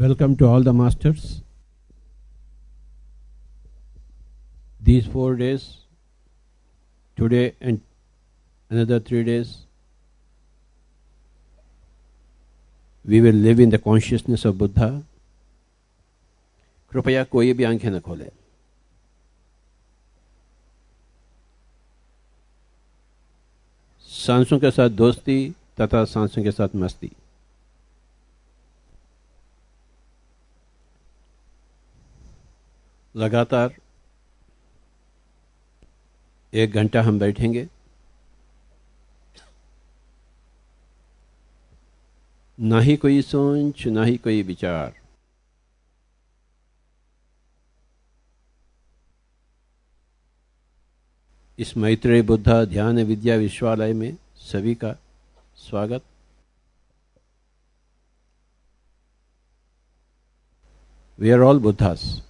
Welcome to all the masters. These four days, today and another three days, we will live in the consciousness of Buddha. कृपया कोई भी आँखें न खोले सांसों के साथ दोस्ती तथा सांसों के साथ मस्ती लगातार एक घंटा हम बैठेंगे। ना ही कोई सोच, ना ही कोई विचार। इस मैत्रेय बुद्धा ध्यान विद्या विश्वालय में सभी का स्वागत। वी आर ऑल बुद्धास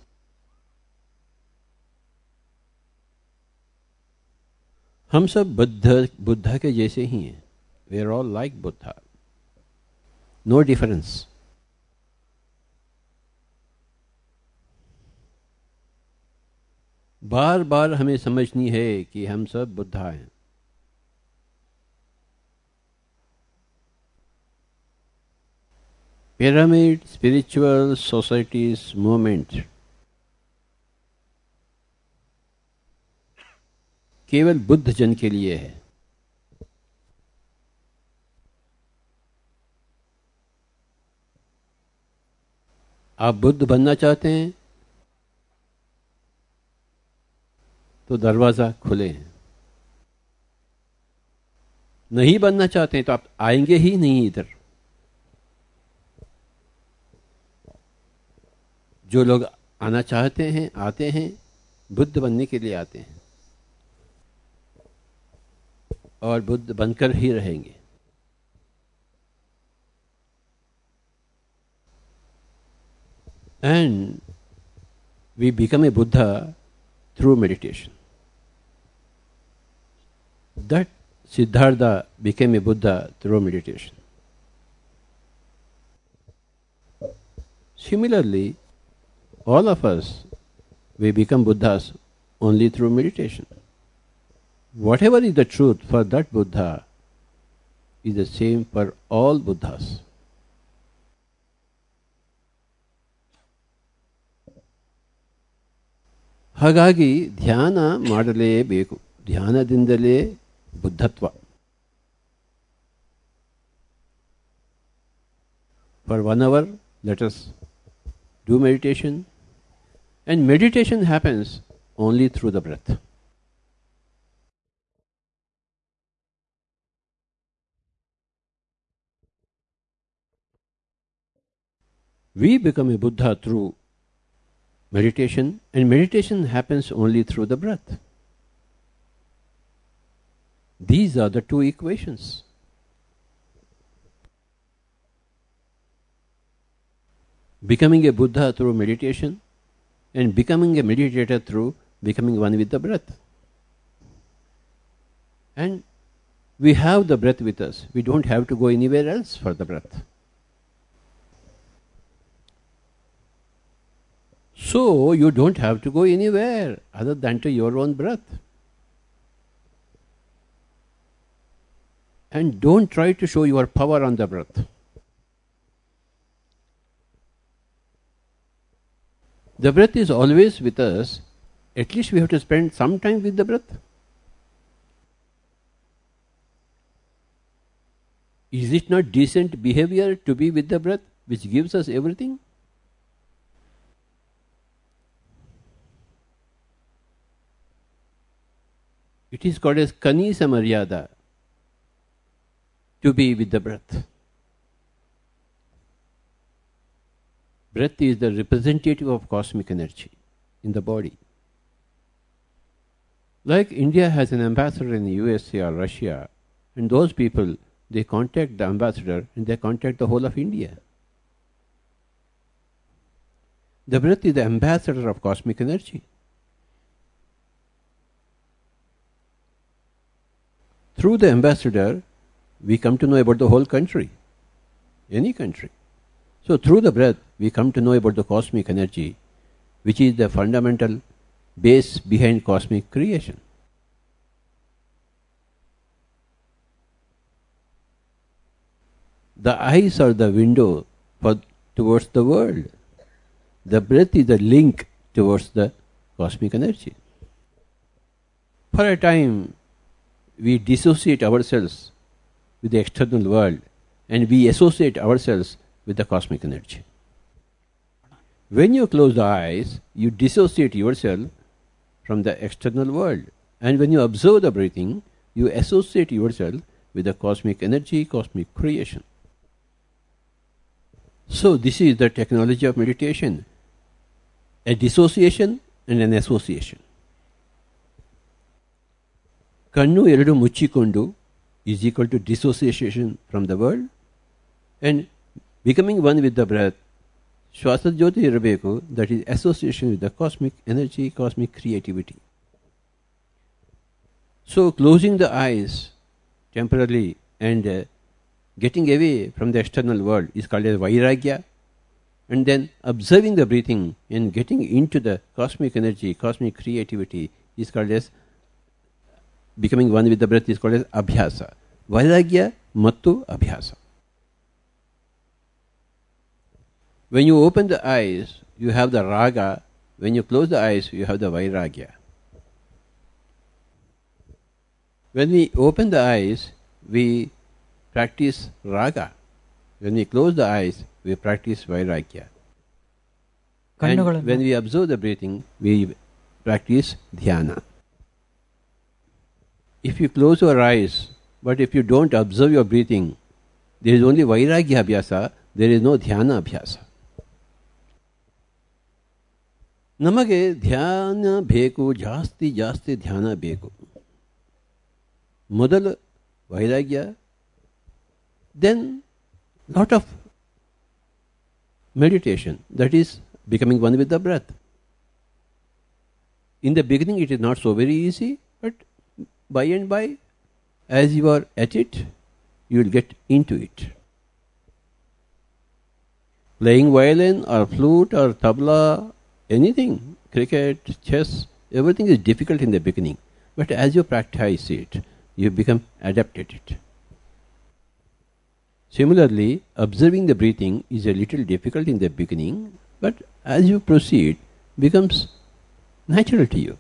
हम सब बुद्ध, बुद्धा के जैसे ही हैं। We are all like Buddha no difference बार बार हमें समझनी है कि हम सब बुद्धा हैं। पिरामिड स्पिरिचुअल सोसाइटीज मूवमेंट केवल बुद्ध जन के लिए है। आप बुद्ध बनना चाहते हैं तो दरवाज़ा खुले हैं। नहीं बनना चाहते हैं तो आप आएँगे ही नहीं इधर। जो लोग आना चाहते हैं, आते हैं, बुद्ध बनने के लिए आते हैं। और बुद्ध बनकर ही रहेंगे। And we become a Buddha through meditation that Siddhartha became a Buddha through meditation similarly all of us we become Buddhas only through meditation Whatever is the truth for that Buddha is the same for all Buddhas. ಹಾಗಾಗಿ ಧ್ಯಾನ ಮಾಡಲೇಬೇಕು ಧ್ಯಾನದಿಂದಲೇ ಬುದ್ಧತ್ವ for one hour let us do meditation and meditation happens only through the breath We become a Buddha through meditation, and meditation happens only through the breath. These are the two equations. Becoming a Buddha through meditation, and becoming a meditator through becoming one with the breath. And we have the breath with us. We don't have to go anywhere else for the breath. So you don't have to go anywhere other than to your own breath. And don't try to show your power on the breath. The breath is always with us. At least we have to spend some time with the breath. Is it not decent behavior to be with the breath, which gives us everything? It is called as Kanisa Maryada to be with the breath. Breath is the representative of cosmic energy in the body. Like India has an ambassador in the USA or Russia, and those people they contact the ambassador and they contact the whole of India. The breath is the ambassador of cosmic energy. Through the ambassador, we come to know about the whole country, any country. So through the breath, we come to know about the cosmic energy, which is the fundamental base behind cosmic creation. The eyes are the window for, towards the world. The breath is the link towards the cosmic energy. For a time, we dissociate ourselves with the external world and we associate ourselves with the cosmic energy. When you close the eyes, you dissociate yourself from the external world. And when you observe the breathing, you associate yourself with the cosmic energy, cosmic creation. So, this is the technology of meditation a dissociation and an association. ಕಣ್ಣು ಎರಡು ಮುಚ್ಚಿಕೊಂಡು is equal to dissociation from the world and becoming one with the breath ಶ್ವಾಸದ ಜೊತೆ ಇರಬೇಕು that is association with the cosmic energy cosmic creativity so closing the ice temporarily and getting away from the external world is called as vairagya and then observing the breathing and getting into the cosmic energy cosmic creativity is called as becoming one with the breath is called as abhyasa vairagya mattu abhyasa when you open the eyes you have the raga when you close the eyes you have the vairagya when we open the eyes we practice raga. When we close the eyes, we practice vairagya. And when we observe the breathing, we practice dhyana If you close your eyes, but if you don't observe your breathing, there is only vairagya abhyasa, there is no dhyana abhyasa. ನಮಗೆ ಧ್ಯಾನ ಬೇಕು ಜಾಸ್ತಿ ಜಾಸ್ತಿ ಧ್ಯಾನ ಬೇಕು ಮೊದಲು ವೈರಾಗ್ಯ then lot of meditation that is becoming one with the breath in the beginning it is not so very easy but by and by as you are at it you will get into it. Playing violin or flute or tabla anything cricket chess everything is difficult in the beginning. But as you practice it you become adept at it. Similarly, observing the breathing is a little difficult in the beginning, but as you proceed, becomes natural to you.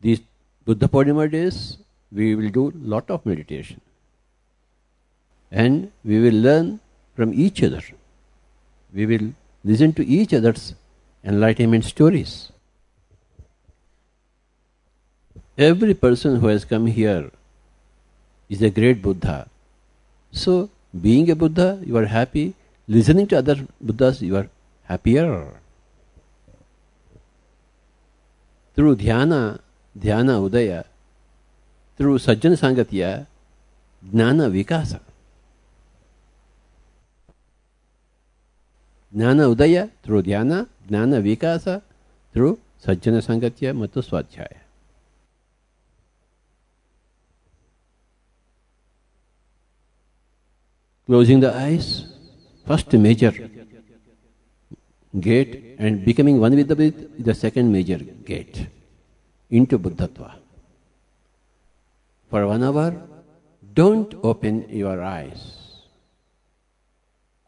These Buddha Purnima days, we will do lot of meditation. And we will learn from each other. We will listen to each other's enlightenment stories. Every person who has come here is a great Buddha. So, being a Buddha, you are happy. Listening to other Buddhas, you are happier. Through dhyana, dhyana udaya, through sajjana sangatya, ಜ್ಞಾನ ವಿಕಾಸ ಜ್ಞಾನ ಉದಯ through ಧ್ಯಾನ ಜ್ಞಾನ ವಿಕಾಸ through ಸಜ್ಜನ ಸಂಗತ್ಯ ಮತ್ತು ಸ್ವಾಧ್ಯಾಯ closing the eyes, first major gate, and becoming one with the breath is the second major gate into Buddhatva. For one hour, don't open your eyes.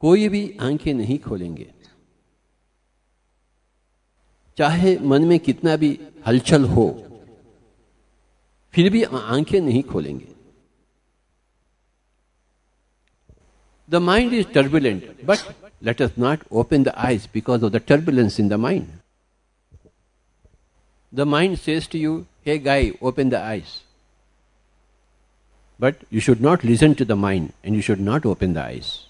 कोई भी आँखें नहीं खोलेंगे चाहे मन में कितना भी हलचल हो फिर भी आँखें नहीं खोलेंगे the mind is turbulent but let us not open the eyes because of the turbulence in the mind The mind says to you, hey guy, open the eyes. But you should not listen to the mind and you should not open the eyes.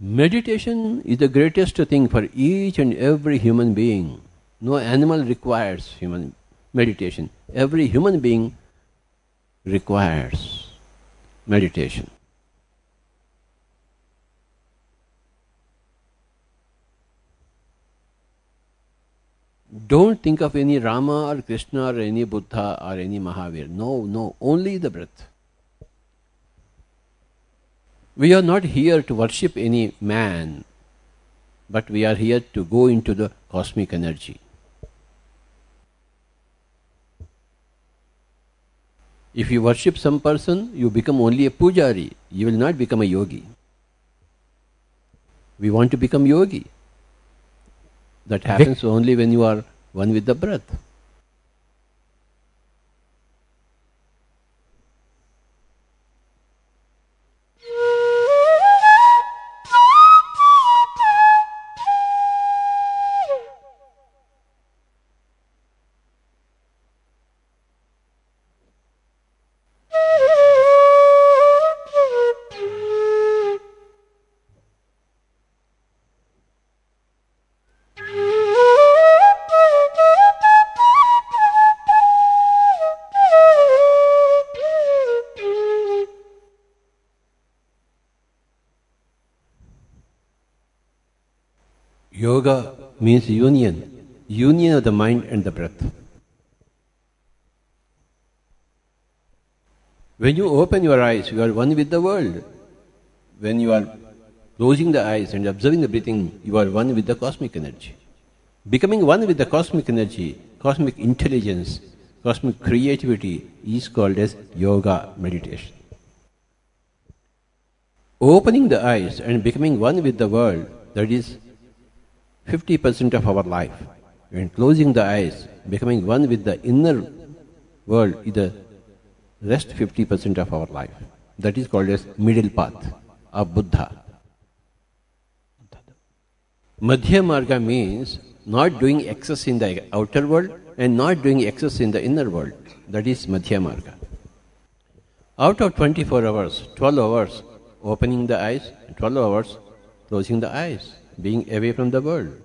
Meditation is the greatest thing for each and every human being. No animal requires human meditation. Every human being requires meditation. Don't think of any Rama or Krishna or any Buddha or any Mahavir. No, no, only the breath. We are not here to worship any man, but we are here to go into the cosmic energy. If you worship some person, you become only a pujari. You will not become a yogi. We want to become yogi. That happens only when you are one with the breath. Yoga means union, union of the mind and the breath. When you open your eyes, you are one with the world. When you are closing the eyes and observing the breathing, you are one with the cosmic energy. Becoming one with the cosmic energy, cosmic intelligence, cosmic creativity is called as yoga meditation. Opening the eyes and becoming one with the world, that is 50% of our life. And closing the eyes, becoming one with the inner world is the rest 50% of our life. That is called as middle path of Buddha. Madhya Marga means not doing excess in the outer world and not doing excess in the inner world. That is Madhya Marga. Out of 24 hours, 12 hours opening the eyes, 12 hours closing the eyes being away from the world.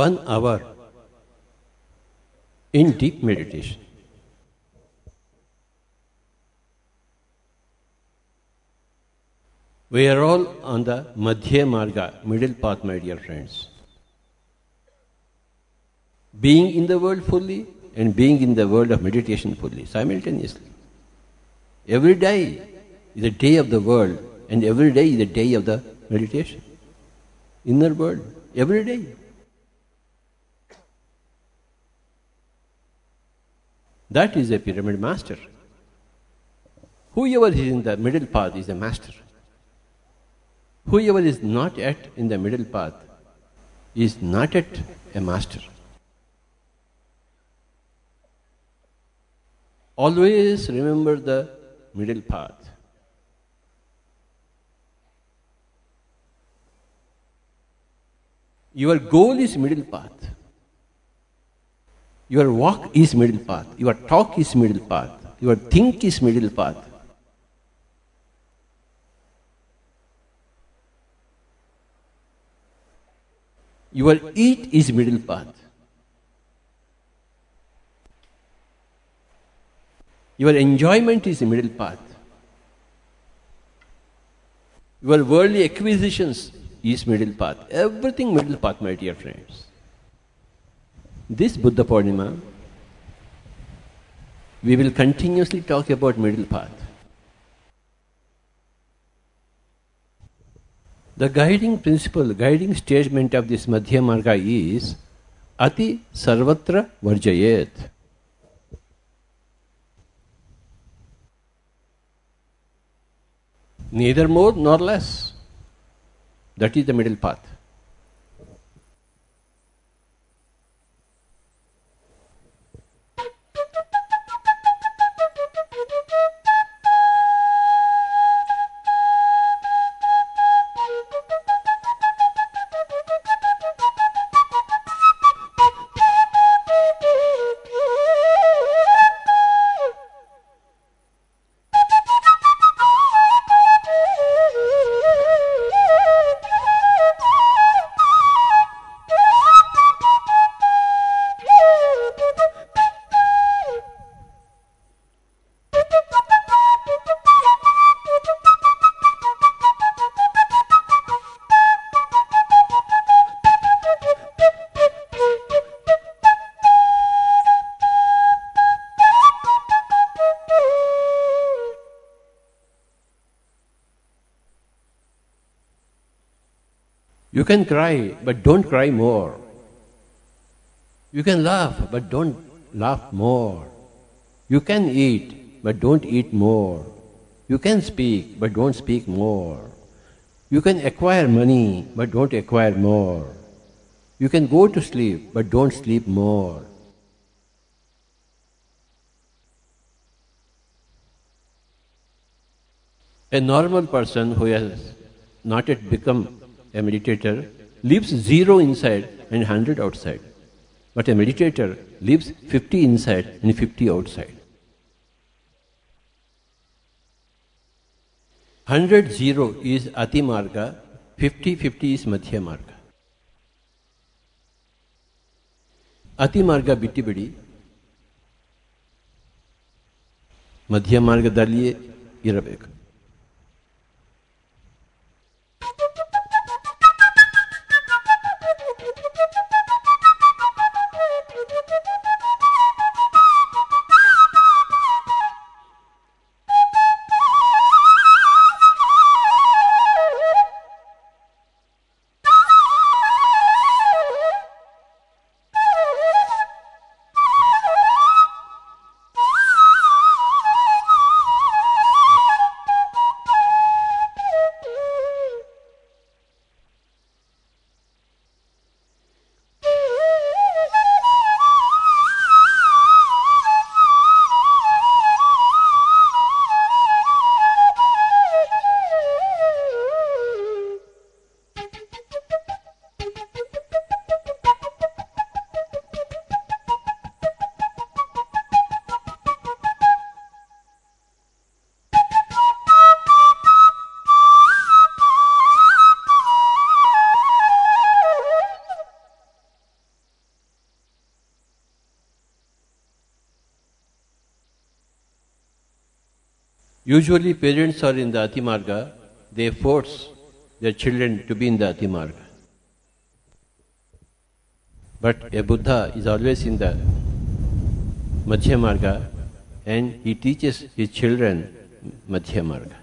One hour in deep meditation. We are all on the Madhya Marga, middle path, my dear friends. Being in the world fully and being in the world of meditation fully, simultaneously. Every day is a day of the world, and every day is a day of the meditation. Inner world, every day. That is a pyramid master. Whoever is in the middle path is a master. Whoever is not yet in the middle path is not yet a master. Always remember the middle path. Your goal is middle path. Your walk is middle path. Your talk is middle path. Your think is middle path. Your eat is middle path. Your enjoyment is middle path. Your worldly acquisitions is middle path. Everything middle path, my dear friends. This Buddha Purnima, we will continuously talk about middle path. The guiding principle, guiding statement of this Madhya Marga is Ati Sarvatra Varjayet. Neither more nor less. That is the middle path. You can cry, but don't cry more. You can laugh, but don't laugh more. You can eat, but don't eat more. You can speak, but don't speak more. You can acquire money, but don't acquire more. You can go to sleep, but don't sleep more. A normal person who has not yet become a meditator lives zero inside and 100 outside. But a meditator lives 50 inside and 50 outside. 100 0 is Ati Marga, 50 50 is Madhya Marga. ಅತಿ ಮಾರ್ಗ ಬಿಟ್ಟು ಬಿಡಿ ಮಧ್ಯ ಮಾರ್ಗದಲ್ಲಿಯೇ ಇರಬೇಕು Usually parents are in the Atimarga, they force their children to be in the Atimarga. But a Buddha is always in the Madhya Marga and he teaches his children Madhya Marga.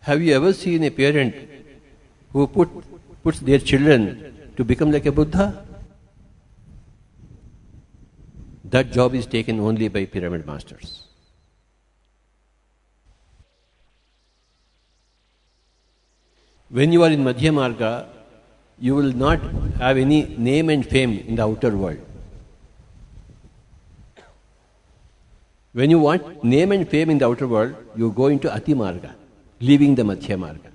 Have you ever seen a parent who put, puts their children to become like a Buddha? That job is taken only by pyramid masters. When you are in Madhya Marga, you will not have any name and fame in the outer world. When you want name and fame in the outer world, you go into Ati Marga, leaving the Madhya Marga.